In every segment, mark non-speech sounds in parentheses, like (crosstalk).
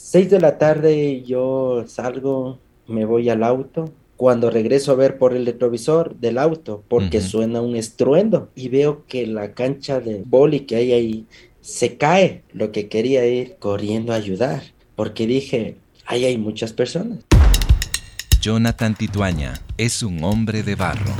Seis de la tarde yo salgo, me voy al auto. Cuando regreso a ver por el retrovisor del auto, porque suena un estruendo y veo que la cancha de boli que hay ahí se cae, lo que quería ir corriendo a ayudar, porque dije, ahí hay muchas personas. Jonathan Tituaña es un hombre de barro.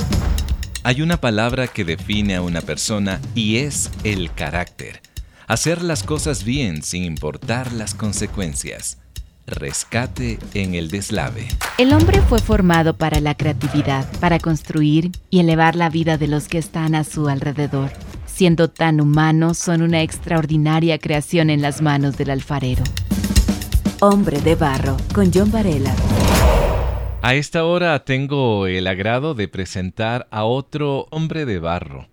Hay una palabra que define a una persona y es el carácter. Hacer las cosas bien sin importar las consecuencias. Rescate en el deslave. El hombre fue formado para la creatividad, para construir y elevar la vida de los que están a su alrededor. Siendo tan humanos, son una extraordinaria creación en las manos del alfarero. Hombre de Barro, con John Varela. A esta hora tengo el agrado de presentar a otro hombre de barro.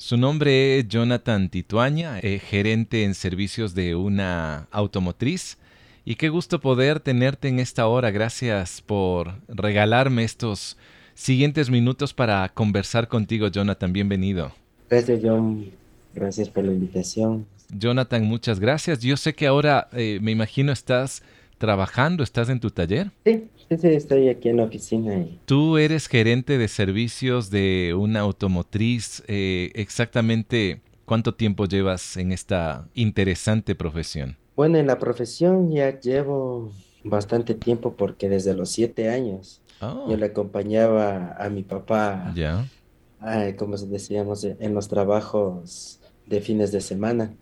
Su nombre es Jonathan Tituaña, eh, gerente en servicios de una automotriz. Y qué gusto poder tenerte en esta hora. Gracias por regalarme estos siguientes minutos para conversar contigo, Jonathan. Bienvenido. Gracias, John. Gracias por la invitación. Jonathan, muchas gracias. Yo sé que ahora, eh, me imagino, estás trabajando, estás en tu taller. Sí, sí, estoy aquí en la oficina. Tú eres gerente de servicios de una automotriz. Eh, exactamente, ¿cuánto tiempo llevas en esta interesante profesión? Bueno, en la profesión ya llevo bastante tiempo porque desde los siete años yo oh. le acompañaba a mi papá, ya. como decíamos, en los trabajos de fines de semana.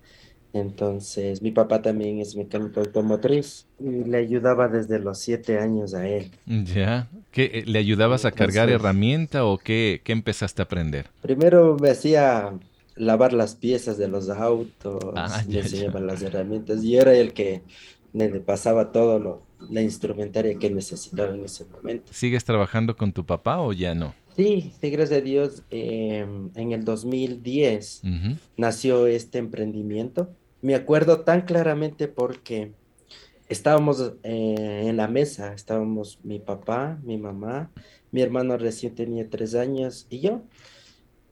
Entonces, mi papá también es mecánico automotriz y le ayudaba desde los siete años a él. Ya, ¿Qué, eh, ¿le ayudabas a cargar herramienta o qué, qué empezaste a aprender? Primero me hacía lavar las piezas de los autos, ah, le enseñaba las herramientas y era el que me pasaba todo lo, la instrumentaria que necesitaba en ese momento. ¿Sigues trabajando con tu papá o ya no? Sí, sí, gracias a Dios, em, en el 2010 nació este emprendimiento. Me acuerdo tan claramente porque estábamos eh, en la mesa, estábamos mi papá, mi mamá, mi hermano recién tenía tres años y yo.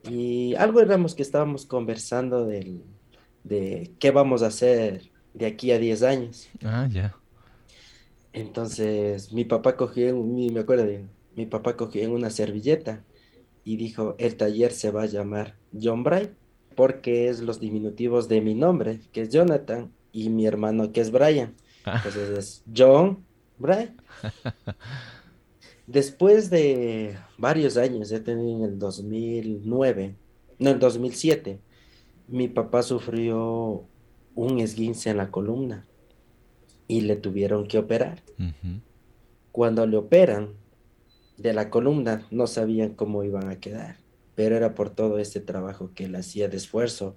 Y algo éramos que estábamos conversando del, de qué vamos a hacer de aquí a 10 años. Ah, ya. Entonces mi papá cogió, me acuerdo de mi papá cogió en una servilleta y dijo, el taller se va a llamar John Bright, porque es los diminutivos de mi nombre, que es Jonathan, y mi hermano, que es Brian. Ah. Entonces es John Bright. (laughs) Después de varios años, ya tenía en el 2009, no, el 2007, mi papá sufrió un esguince en la columna y le tuvieron que operar. Cuando le operan, de la columna no sabían cómo iban a quedar, pero era por todo este trabajo que él hacía de esfuerzo,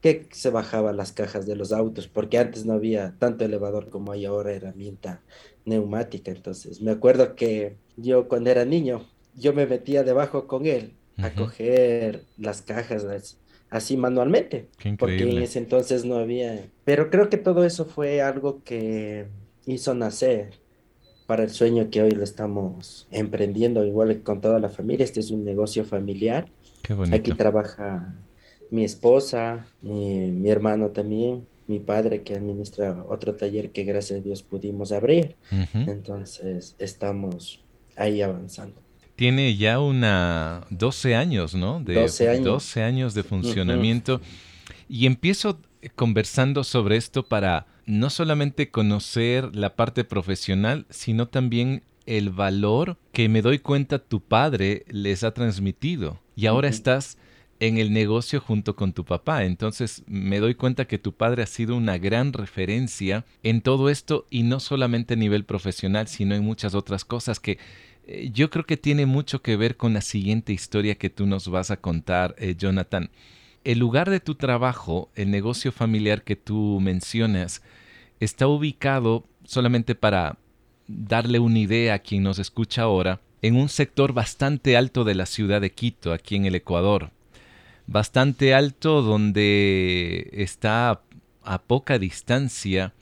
que se bajaba las cajas de los autos, porque antes no había tanto elevador como hay ahora, herramienta neumática. Entonces, me acuerdo que yo cuando era niño, yo me metía debajo con él a coger las cajas así manualmente, porque en ese entonces no había. Pero creo que todo eso fue algo que hizo nacer para el sueño que hoy lo estamos emprendiendo, igual con toda la familia. Este es un negocio familiar. Qué bonito. Aquí trabaja mi esposa, mi, hermano también, mi padre que administra otro taller que gracias a Dios pudimos abrir. Entonces estamos ahí avanzando. Tiene ya una 12 años, ¿no? De, 12 años. 12 años de funcionamiento. Y empiezo conversando sobre esto para no solamente conocer la parte profesional, sino también el valor que me doy cuenta tu padre les ha transmitido. Y ahora estás en el negocio junto con tu papá. Entonces me doy cuenta que tu padre ha sido una gran referencia en todo esto y no solamente a nivel profesional, sino en muchas otras cosas que eh, yo creo que tiene mucho que ver con la siguiente historia que tú nos vas a contar, eh, Jonathan. El lugar de tu trabajo, el negocio familiar que tú mencionas, está ubicado, solamente para darle una idea a quien nos escucha ahora, en un sector bastante alto de la ciudad de Quito, aquí en el Ecuador. Bastante alto donde está a poca distancia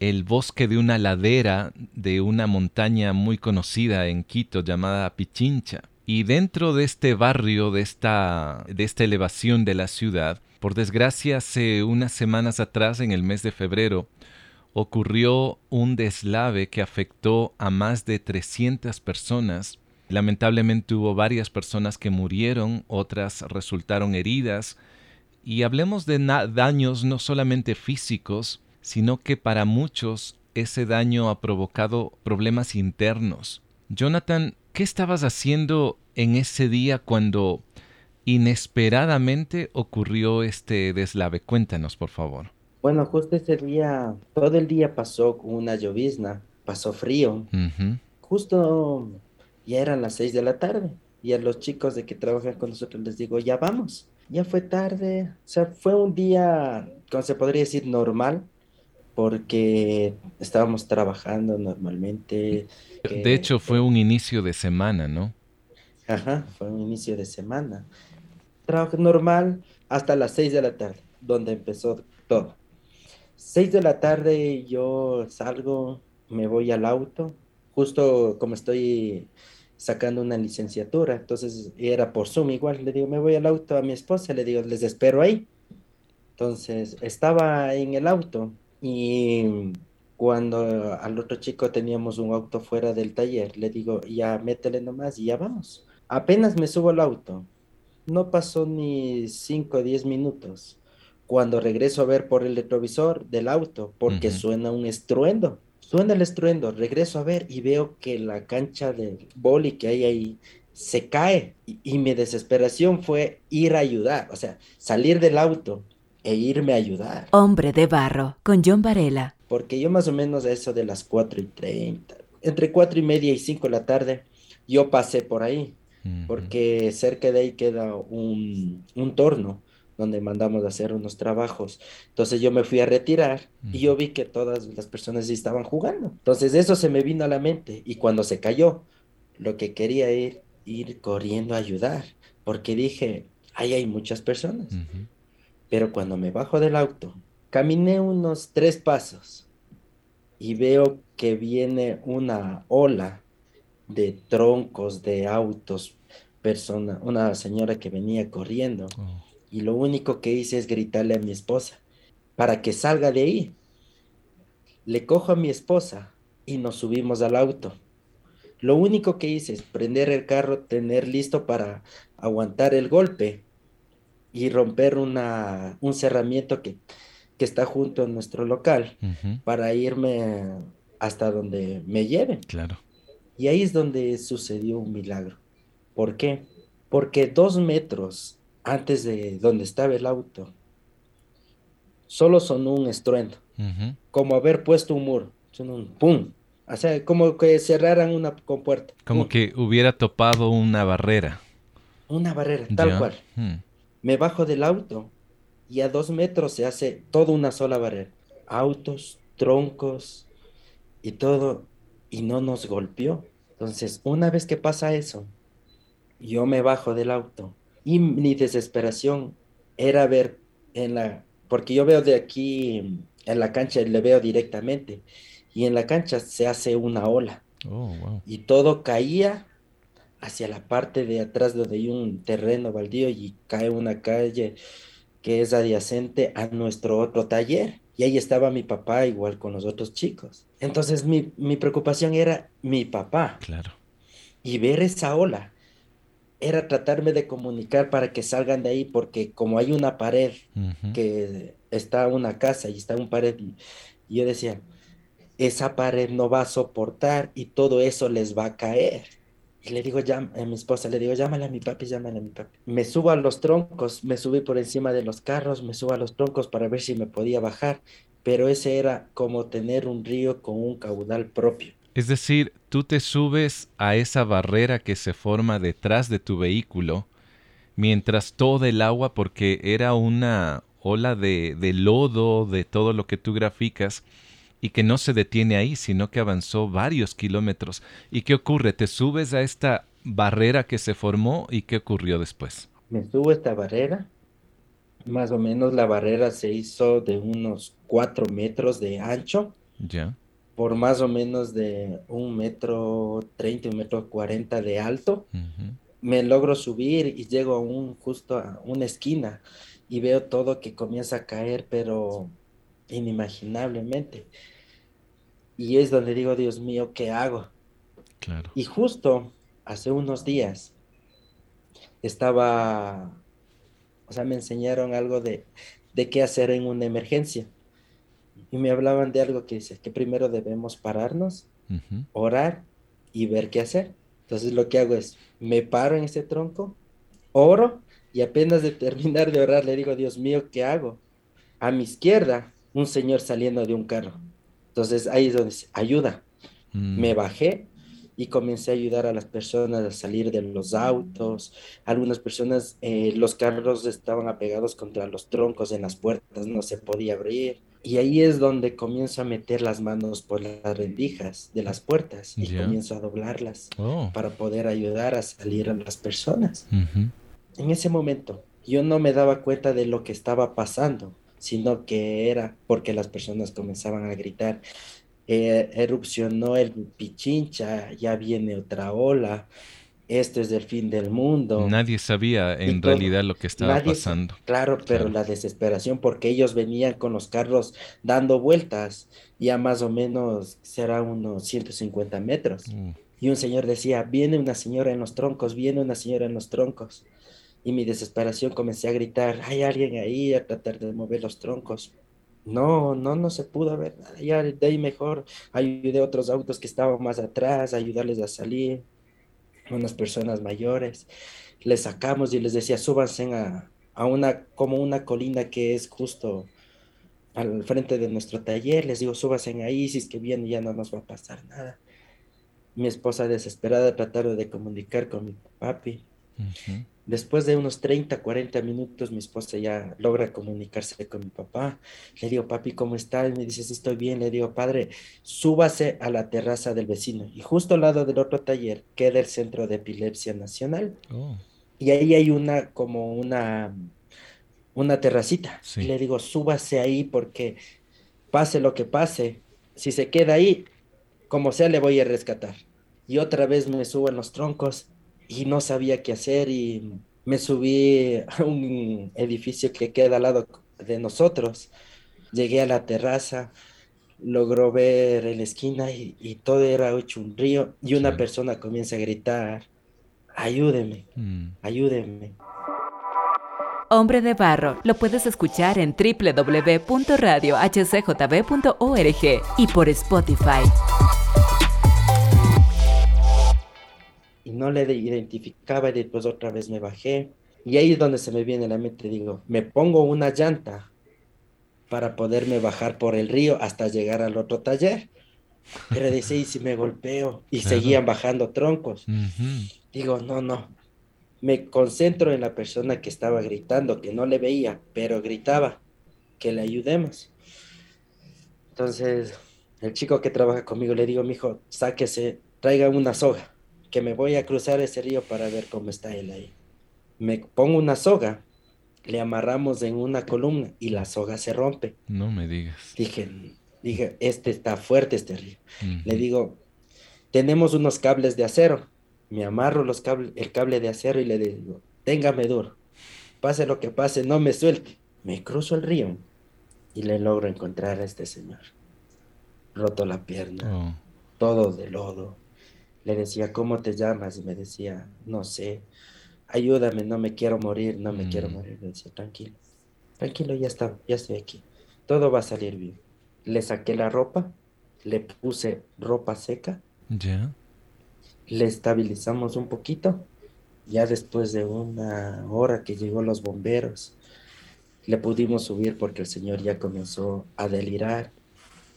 el bosque de una ladera de una montaña muy conocida en Quito llamada Pichincha. Y dentro de este barrio, de esta, de esta elevación de la ciudad, por desgracia hace unas semanas atrás, en el mes de febrero, ocurrió un deslave que afectó a más de 300 personas. Lamentablemente hubo varias personas que murieron, otras resultaron heridas. Y hablemos de daños no solamente físicos, sino que para muchos ese daño ha provocado problemas internos. Jonathan, ¿qué estabas haciendo en ese día cuando inesperadamente ocurrió este deslave? Cuéntanos, por favor. Bueno, justo ese día, todo el día pasó con una llovizna, pasó frío. Justo ya eran las seis de la tarde y a los chicos de que trabajan con nosotros les digo, ya vamos. Ya fue tarde, o sea, fue un día, como se podría decir, normal, porque estábamos trabajando normalmente. De hecho, fue un inicio de semana, ¿no? Ajá, fue un inicio de semana. Trabajo normal hasta las seis de la tarde, donde empezó todo. Seis de la tarde yo salgo, me voy al auto, justo como estoy sacando una licenciatura, entonces era por Zoom igual, le digo, me voy al auto a mi esposa, le digo, les espero ahí. Entonces estaba en el auto y cuando al otro chico teníamos un auto fuera del taller, le digo, ya métele nomás y ya vamos. Apenas me subo al auto, no pasó ni 5 o 10 minutos cuando regreso a ver por el retrovisor del auto, porque suena un estruendo. Suena el estruendo, regreso a ver y veo que la cancha de boli que hay ahí se cae. Y, y, mi desesperación fue ir a ayudar, o sea, salir del auto, e irme a ayudar. Hombre de barro, con John Varela. Porque yo más o menos a eso de las 4 y 30, entre 4 y media y 5 de la tarde, yo pasé por ahí, porque cerca de ahí queda un, un torno donde mandamos a hacer unos trabajos. Entonces yo me fui a retirar y yo vi que todas las personas estaban jugando. Entonces eso se me vino a la mente y cuando se cayó, lo que quería ir, ir corriendo a ayudar, porque dije, ahí hay muchas personas. Pero cuando me bajo del auto, caminé unos tres pasos y veo que viene una ola de troncos de autos, persona, una señora que venía corriendo. Oh. Y lo único que hice es gritarle a mi esposa para que salga de ahí. Le cojo a mi esposa y nos subimos al auto. Lo único que hice es prender el carro, tener listo para aguantar el golpe y romper una, un cerramiento que, que está junto a nuestro local para irme hasta donde me lleven. Claro. Y ahí es donde sucedió un milagro. ¿Por qué? Porque dos metros antes de donde estaba el auto, solo sonó un estruendo, como haber puesto un muro, sonó un pum, o sea, como que cerraran una compuerta. Como que hubiera topado una barrera. Una barrera, tal cual. Hmm me bajo del auto y a dos metros se hace toda una sola barrera. Autos, troncos y todo, y no nos golpeó. Entonces, una vez que pasa eso, yo me bajo del auto y mi desesperación era ver en la, porque yo veo de aquí en la cancha, le veo directamente, y en la cancha se hace una ola. Oh, y todo caía hacia la parte de atrás donde hay un terreno baldío y cae una calle que es adyacente a nuestro otro taller. Y ahí estaba mi papá igual con los otros chicos. Entonces mi, preocupación era mi papá. Claro. Y ver esa ola era tratarme de comunicar para que salgan de ahí porque como hay una pared que está una casa y está un pared y yo decía, esa pared no va a soportar y todo eso les va a caer. Y le digo, ya, a mi esposa, le digo, llámale a mi papi, llámale a mi papi. Me subo a los troncos, me subí por encima de los carros, me subo a los troncos para ver si me podía bajar, pero ese era como tener un río con un caudal propio. Es decir, tú te subes a esa barrera que se forma detrás de tu vehículo, mientras todo el agua, porque era una ola de, de lodo, de todo lo que tú graficas, y que no se detiene ahí, sino que avanzó varios kilómetros. ¿Y qué ocurre? ¿Te subes a esta barrera que se formó y qué ocurrió después? Me subo a esta barrera. Más o menos la barrera se hizo de unos cuatro metros de ancho. Ya. Por más o menos de un metro treinta, un metro cuarenta de alto. Me logro subir y llego a un, justo a una esquina y veo todo que comienza a caer, pero inimaginablemente. Y es donde digo, Dios mío, ¿qué hago? Claro. Y justo hace unos días estaba, o sea, me enseñaron algo de, de qué hacer en una emergencia. Y me hablaban de algo que dice que primero debemos pararnos, orar y ver qué hacer. Entonces lo que hago es, me paro en ese tronco, oro y apenas de terminar de orar le digo, Dios mío, ¿qué hago? A mi izquierda, un señor saliendo de un carro. Entonces ahí es donde dice, ayuda. Mm. Me bajé y comencé a ayudar a las personas a salir de los autos. Algunas personas, eh, los carros estaban apegados contra los troncos en las puertas, no se podía abrir. Y ahí es donde comienzo a meter las manos por las rendijas de las puertas y comienzo a doblarlas oh. para poder ayudar a salir a las personas. En ese momento yo no me daba cuenta de lo que estaba pasando, sino que era porque las personas comenzaban a gritar, eh, erupcionó el Pichincha, ya viene otra ola, esto es el fin del mundo. Nadie sabía en realidad lo que estaba pasando. Claro, pero la desesperación porque ellos venían con los carros dando vueltas, ya más o menos será unos 150 metros. Mm. Y un señor decía, viene una señora en los troncos, viene una señora en los troncos. Y mi desesperación comencé a gritar, hay alguien ahí a tratar de mover los troncos. No, no, no se pudo ver nada. Ya de ahí mejor ayudé a otros autos que estaban más atrás, ayudarles a salir unas personas mayores, les sacamos y les decía, súbanse a, a una, como una colina que es justo al frente de nuestro taller, les digo, súbanse ahí, si es que bien ya no nos va a pasar nada. Mi esposa desesperada tratando de comunicar con mi papi. Después de unos 30, 40 minutos, mi esposa ya logra comunicarse con mi papá. Le digo, papi, ¿cómo estás? Me dice, sí, estoy bien. Le digo, padre, súbase a la terraza del vecino. Y justo al lado del otro taller queda el Centro de Epilepsia Nacional. Oh. Y ahí hay una, como una, una terracita. Y le digo, súbase ahí porque pase lo que pase. Si se queda ahí, como sea, le voy a rescatar. Y otra vez me subo en los troncos y no sabía qué hacer y me subí a un edificio que queda al lado de nosotros. Llegué a la terraza, logró ver en la esquina y, todo era hecho un río y una persona comienza a gritar, ayúdeme, mm. ayúdeme. Hombre de Barro lo puedes escuchar en www.radiohcjb.org y por Spotify. Y no le identificaba y después otra vez me bajé. Y ahí es donde se me viene a la mente, digo, me pongo una llanta para poderme bajar por el río hasta llegar al otro taller. Pero dice, y si me golpeo y seguían bajando troncos. Digo, no, no. Me concentro en la persona que estaba gritando, que no le veía, pero gritaba, que le ayudemos. Entonces, el chico que trabaja conmigo le digo, mijo, sáquese, traiga una soga que me voy a cruzar ese río para ver cómo está él ahí. Me pongo una soga, le amarramos en una columna y la soga se rompe. No me digas. Dije, dije, este está fuerte este río. Le digo, tenemos unos cables de acero. Me amarro los cables, el cable de acero y le digo, téngame duro. Pase lo que pase, no me suelte. Me cruzo el río y le logro encontrar a este señor. Roto la pierna, oh. todo de lodo, le decía, ¿cómo te llamas? Y me decía, no sé, ayúdame, no me quiero morir, no me quiero mm. morir. Le decía, tranquilo, tranquilo, ya está, ya estoy aquí, todo va a salir bien. Le saqué la ropa, le puse ropa seca. Ya. Le estabilizamos un poquito. Ya después de una hora que llegó los bomberos, le pudimos subir porque el señor ya comenzó a delirar.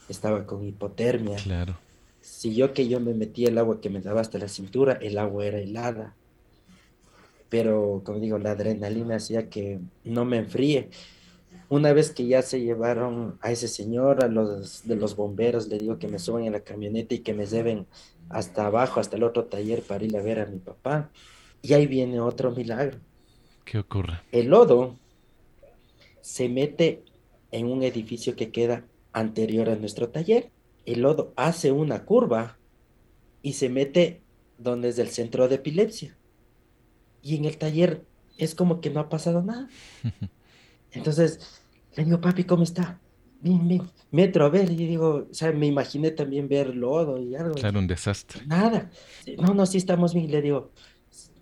Estaba con hipotermia. Claro si yo que yo me metí el agua que me daba hasta la cintura, el agua era helada. Pero, como digo, la adrenalina hacía que no me enfríe. Una vez que ya se llevaron a ese señor, a los de los bomberos, le digo que me suban en la camioneta y que me lleven hasta abajo, hasta el otro taller para ir a ver a mi papá. Y ahí viene otro milagro. ¿Qué ocurre? El lodo se mete en un edificio que queda anterior a nuestro taller el lodo hace una curva y se mete donde es el centro de epilepsia. Y en el taller es como que no ha pasado nada. (laughs) Entonces le digo, papi, ¿cómo está? metro, a ver, y digo, o sea, me imaginé también ver lodo y algo. Claro, un desastre. Nada. No, no, sí estamos bien. Le digo,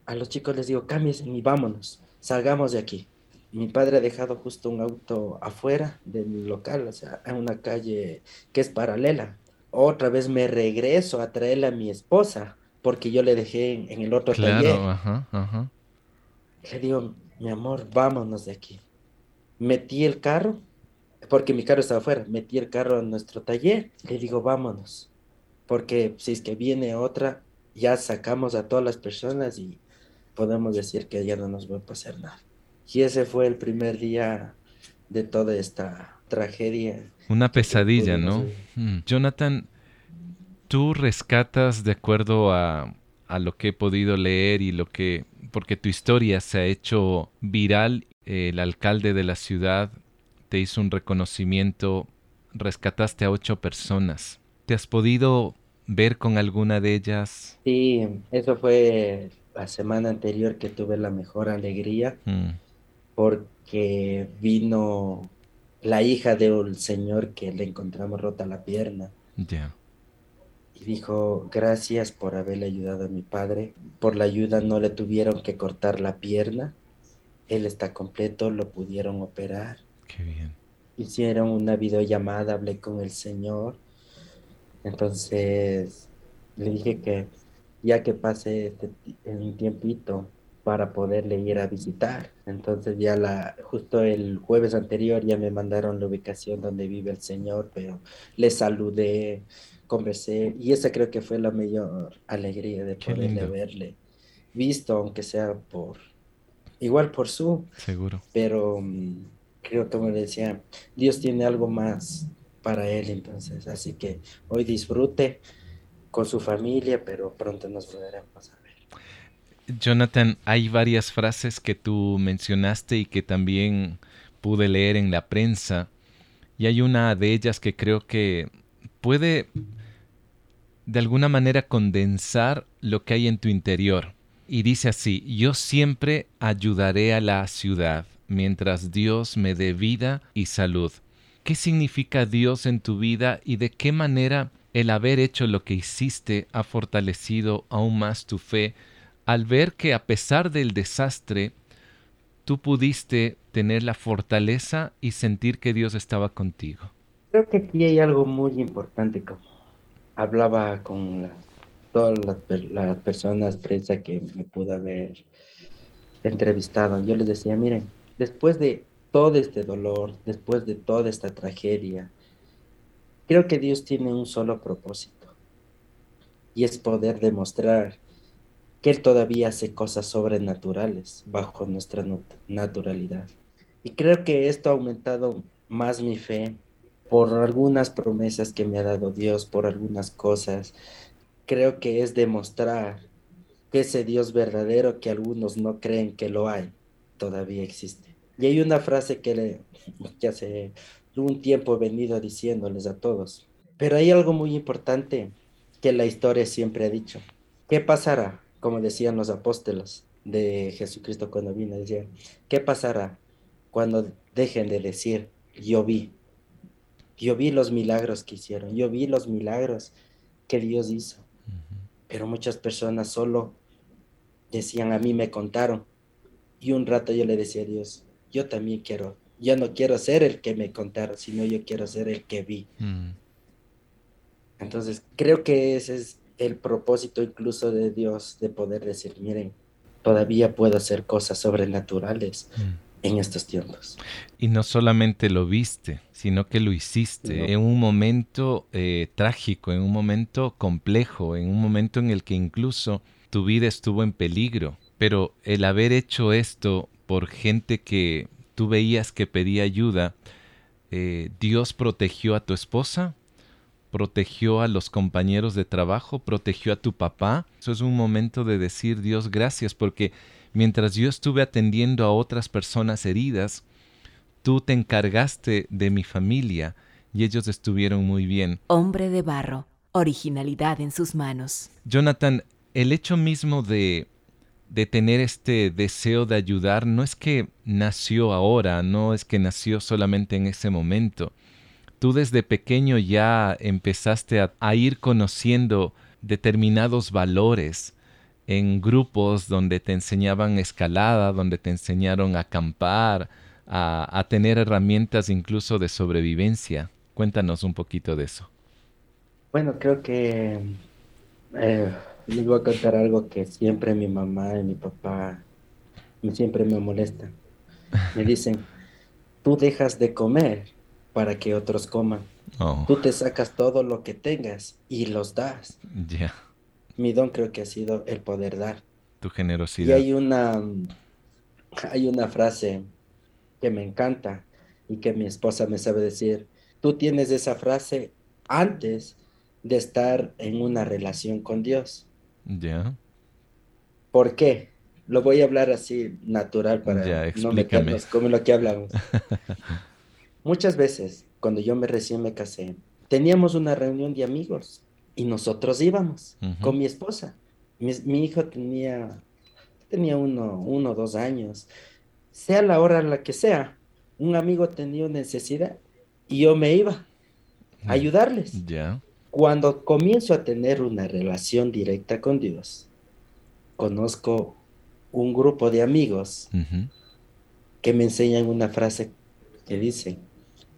a los chicos les digo, cámbiense y vámonos, salgamos de aquí. Mi padre ha dejado justo un auto afuera del local, o sea, en una calle que es paralela. Otra vez me regreso a traerle a mi esposa, porque yo le dejé en, el otro claro, taller. Ajá, ajá. Le digo, mi amor, vámonos de aquí. Metí el carro, porque mi carro estaba afuera, metí el carro en nuestro taller. Le digo, vámonos, porque si es que viene otra, ya sacamos a todas las personas y podemos decir que ya no nos va a pasar nada. Y ese fue el primer día de toda esta tragedia. Una pesadilla, ¿no? Mm. Jonathan, tú rescatas de acuerdo a, a, lo que he podido leer y lo que, porque tu historia se ha hecho viral, el alcalde de la ciudad te hizo un reconocimiento, rescataste a ocho personas. ¿Te has podido ver con alguna de ellas? Sí, eso fue la semana anterior que tuve la mejor alegría, mm. Porque vino la hija de un señor que le encontramos rota la pierna. Ya. Y dijo, gracias por haberle ayudado a mi padre. Por la ayuda no le tuvieron que cortar la pierna. Él está completo, lo pudieron operar. Qué bien. Hicieron una videollamada, hablé con el señor. Entonces le dije que ya que pase este, un tiempito para poderle ir a visitar. Entonces ya la, justo el jueves anterior ya me mandaron la ubicación donde vive el señor, pero le saludé, conversé y esa creo que fue la mayor alegría de poderle verle visto, aunque sea por, igual por su. Seguro. Pero mm, creo como le decía, Dios tiene algo más para él entonces, así que hoy disfrute con su familia, pero pronto nos volveremos a. Jonathan, hay varias frases que tú mencionaste y que también pude leer en la prensa, y hay una de ellas que creo que puede de alguna manera condensar lo que hay en tu interior. Y dice así, yo siempre ayudaré a la ciudad mientras Dios me dé vida y salud. ¿Qué significa Dios en tu vida y de qué manera el haber hecho lo que hiciste ha fortalecido aún más tu fe al ver que a pesar del desastre, tú pudiste tener la fortaleza y sentir que Dios estaba contigo. Creo que aquí hay algo muy importante, como hablaba con todas las, personas, prensa que me pudo haber entrevistado. Yo les decía, miren, después de todo este dolor, después de toda esta tragedia, Creo que Dios tiene un solo propósito y es poder demostrar que Él todavía hace cosas sobrenaturales bajo nuestra naturalidad. Y creo que esto ha aumentado más mi fe por algunas promesas que me ha dado Dios, por algunas cosas. Creo que es demostrar que ese Dios verdadero que algunos no creen que lo hay, todavía existe. Y hay una frase que, le, que hace un tiempo he venido diciéndoles a todos. Pero hay algo muy importante que la historia siempre ha dicho. ¿Qué pasará? Como decían los apóstoles de Jesucristo cuando vino, decían, ¿qué pasará cuando dejen de decir, yo vi? Yo vi los milagros que hicieron, yo vi los milagros que Dios hizo. Pero muchas personas solo decían, a mí me contaron. Y un rato yo le decía a Dios, yo también quiero yo no quiero ser el que me contaron, sino yo quiero ser el que vi. Mm. Entonces, creo que ese es el propósito incluso de Dios, de poder decir, miren, todavía puedo hacer cosas sobrenaturales mm. en estos tiempos. Y no solamente lo viste, sino que lo hiciste en un momento eh, trágico, en un momento complejo, en un momento en el que incluso tu vida estuvo en peligro. Pero el haber hecho esto por gente que tú veías que pedía ayuda, eh, Dios protegió a tu esposa, protegió a los compañeros de trabajo, protegió a tu papá. Eso es un momento de decir Dios gracias porque mientras yo estuve atendiendo a otras personas heridas, tú te encargaste de mi familia y ellos estuvieron muy bien. Hombre de barro, originalidad en sus manos. Jonathan, el hecho mismo de de tener este deseo de ayudar no es que nació ahora, no es que nació solamente en ese momento. Tú desde pequeño ya empezaste a, ir conociendo determinados valores en grupos donde te enseñaban escalada, donde te enseñaron a acampar, a, tener herramientas incluso de sobrevivencia. Cuéntanos un poquito de eso. Bueno, creo que eh, les voy a contar algo que siempre mi mamá y mi papá siempre me molestan. Me dicen, tú dejas de comer para que otros coman. Oh. Tú te sacas todo lo que tengas y los das. Ya. Mi don creo que ha sido el poder dar. Tu generosidad. Y hay una, hay una frase que me encanta y que mi esposa me sabe decir. Tú tienes esa frase antes de estar en una relación con Dios. Ya. ¿Por qué? Lo voy a hablar así natural para no meternos como lo que hablamos. (laughs) Muchas veces, cuando yo me recién me casé, teníamos una reunión de amigos y nosotros íbamos con mi esposa. Mi, hijo tenía, tenía uno, uno o dos años. Sea la hora en la que sea, un amigo tenía necesidad y yo me iba a ayudarles. Ya. Cuando comienzo a tener una relación directa con Dios, conozco un grupo de amigos que me enseñan una frase que dice,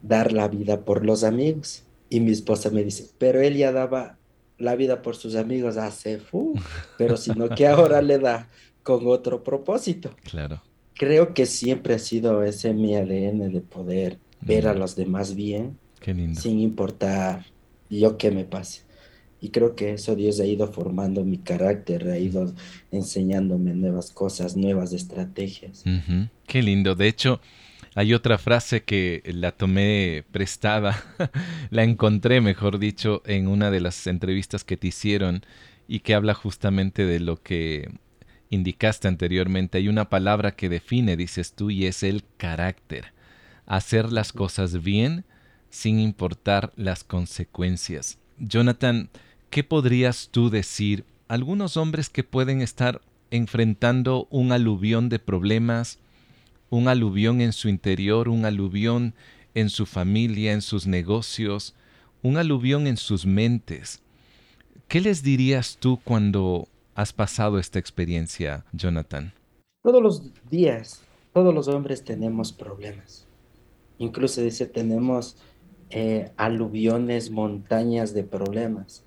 dar la vida por los amigos. Y mi esposa me dice, pero él ya daba la vida por sus amigos hace, fu, pero sino que ahora le da con otro propósito. Claro. Creo que siempre ha sido ese mi ADN de poder ver a los demás bien, sin importar yo qué me pase. Y creo que eso Dios ha ido formando mi carácter, ha ido enseñándome nuevas cosas, nuevas estrategias. Qué lindo. De hecho, hay otra frase que la tomé prestada, (laughs) la encontré, mejor dicho, en una de las entrevistas que te hicieron y que habla justamente de lo que indicaste anteriormente. Hay una palabra que define, dices tú, y es el carácter. Hacer las cosas bien sin importar las consecuencias. Jonathan, ¿qué podrías tú decir? Algunos hombres que pueden estar enfrentando un aluvión de problemas, un aluvión en su interior, un aluvión en su familia, en sus negocios, un aluvión en sus mentes. ¿Qué les dirías tú cuando has pasado esta experiencia, Jonathan? Todos los días, todos los hombres tenemos problemas. Incluso dice, tenemos eh, aluviones, montañas de problemas.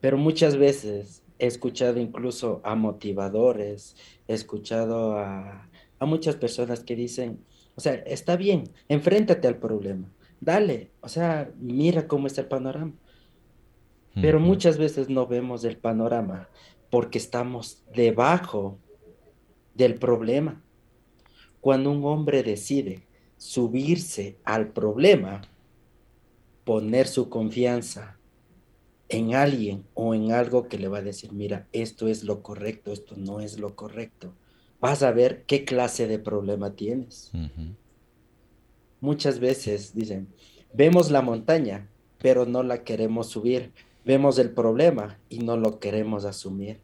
Pero muchas veces he escuchado incluso a motivadores, he escuchado a a muchas personas que dicen, o sea, está bien, enfréntate al problema, dale, o sea, mira cómo está el panorama. Pero muchas veces no vemos el panorama porque estamos debajo del problema. Cuando un hombre decide subirse al problema, poner su confianza en alguien o en algo que le va a decir, mira, esto es lo correcto, esto no es lo correcto vas a ver qué clase de problema tienes. Muchas veces dicen, vemos la montaña, pero no la queremos subir. Vemos el problema y no lo queremos asumir.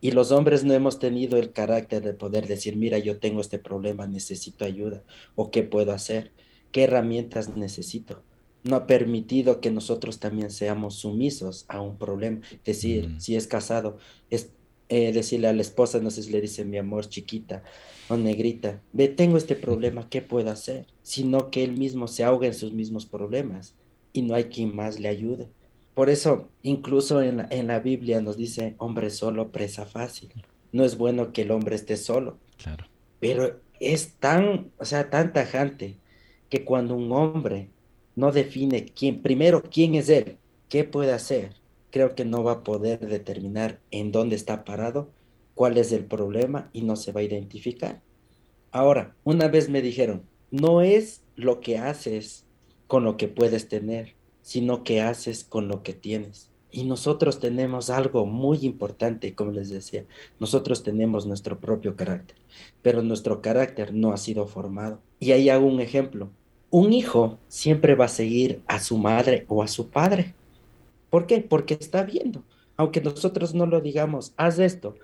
Y los hombres no hemos tenido el carácter de poder decir, mira, yo tengo este problema, necesito ayuda, o qué puedo hacer, qué herramientas necesito. No ha permitido que nosotros también seamos sumisos a un problema. Decir, si es casado, es eh, decirle a la esposa, no sé si le dice mi amor chiquita o negrita, ve, tengo este problema, ¿qué puedo hacer? Sino que él mismo se ahoga en sus mismos problemas y no hay quien más le ayude. Por eso, incluso en la, en la Biblia nos dice, hombre solo, presa fácil. No es bueno que el hombre esté solo. Claro. Pero es tan, o sea, tan tajante que cuando un hombre no define quién, primero quién es él, qué puede hacer, creo que no va a poder determinar en dónde está parado, cuál es el problema y no se va a identificar. Ahora, una vez me dijeron, no es lo que haces con lo que puedes tener, sino que haces con lo que tienes. Y nosotros tenemos algo muy importante, como les decía, nosotros tenemos nuestro propio carácter, pero nuestro carácter no ha sido formado. Y ahí hago un ejemplo. Un hijo siempre va a seguir a su madre o a su padre. ¿Por qué? Porque está viendo. Aunque nosotros no lo digamos, haz esto,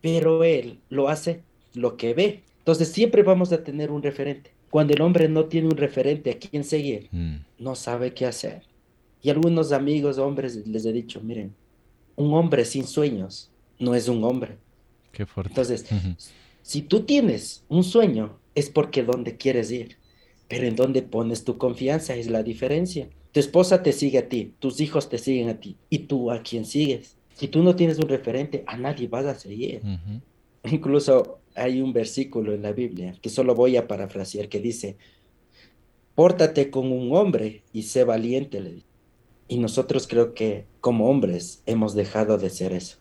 pero él lo hace lo que ve. Entonces siempre vamos a tener un referente. Cuando el hombre no tiene un referente a quien seguir, mm. no sabe qué hacer. Y algunos amigos hombres les he dicho, miren, un hombre sin sueños no es un hombre. Qué fuerte. Entonces, si tú tienes un sueño, es porque donde quieres ir, pero en donde pones tu confianza es la diferencia. Tu esposa te sigue a ti, tus hijos te siguen a ti, y tú a quién sigues. Si tú no tienes un referente, a nadie vas a seguir. Incluso hay un versículo en la Biblia que solo voy a parafrasear que dice, pórtate como un hombre y sé valiente, le Y nosotros creo que como hombres hemos dejado de ser eso,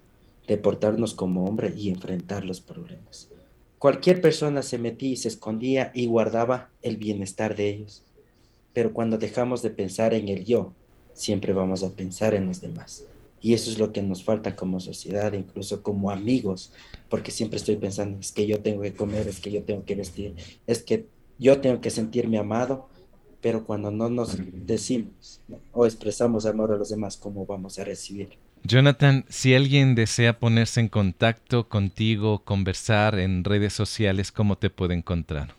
de portarnos como hombre y enfrentar los problemas. Cualquier persona se metía y se escondía y guardaba el bienestar de ellos. Pero cuando dejamos de pensar en el yo, siempre vamos a pensar en los demás. Y eso es lo que nos falta como sociedad, incluso como amigos, porque siempre estoy pensando, es que yo tengo que comer, es que yo tengo que vestir, es que yo tengo que sentirme amado, pero cuando no nos decimos o expresamos amor a los demás, ¿cómo vamos a recibir? Jonathan, si alguien desea ponerse en contacto contigo, conversar en redes sociales, ¿cómo te puede encontrar?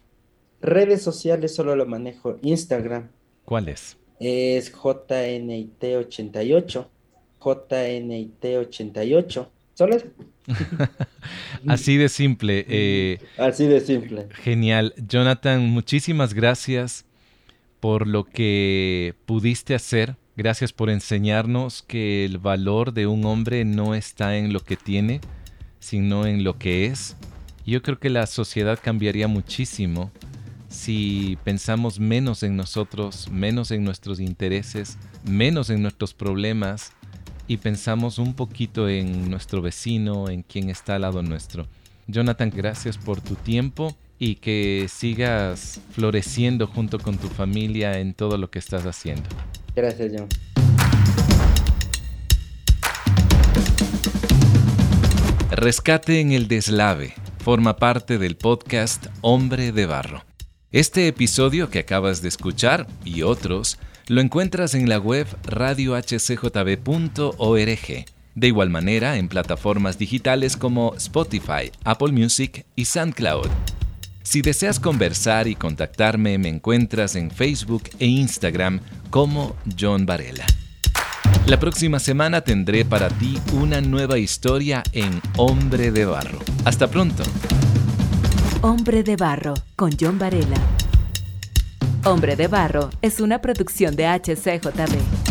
Redes sociales solo lo manejo Instagram. ¿Cuál es? Es JNIT88. JNIT88. ¿Solo es? (laughs) Así de simple. Eh, Así de simple. Genial. Jonathan, muchísimas gracias por lo que pudiste hacer. Gracias por enseñarnos que el valor de un hombre no está en lo que tiene, sino en lo que es. Yo creo que la sociedad cambiaría muchísimo si pensamos menos en nosotros, menos en nuestros intereses, menos en nuestros problemas y pensamos un poquito en nuestro vecino, en quien está al lado nuestro. Jonathan, gracias por tu tiempo y que sigas floreciendo junto con tu familia en todo lo que estás haciendo. Gracias, John. Rescate en el deslave forma parte del podcast Hombre de Barro. Este episodio que acabas de escuchar y otros lo encuentras en la web radiohcjb.org. De igual manera en plataformas digitales como Spotify, Apple Music y SoundCloud. Si deseas conversar y contactarme, me encuentras en Facebook e Instagram como John Varela. La próxima semana tendré para ti una nueva historia en Hombre de Barro. Hasta pronto. Hombre de Barro con John Varela. Hombre de Barro es una producción de HCJB.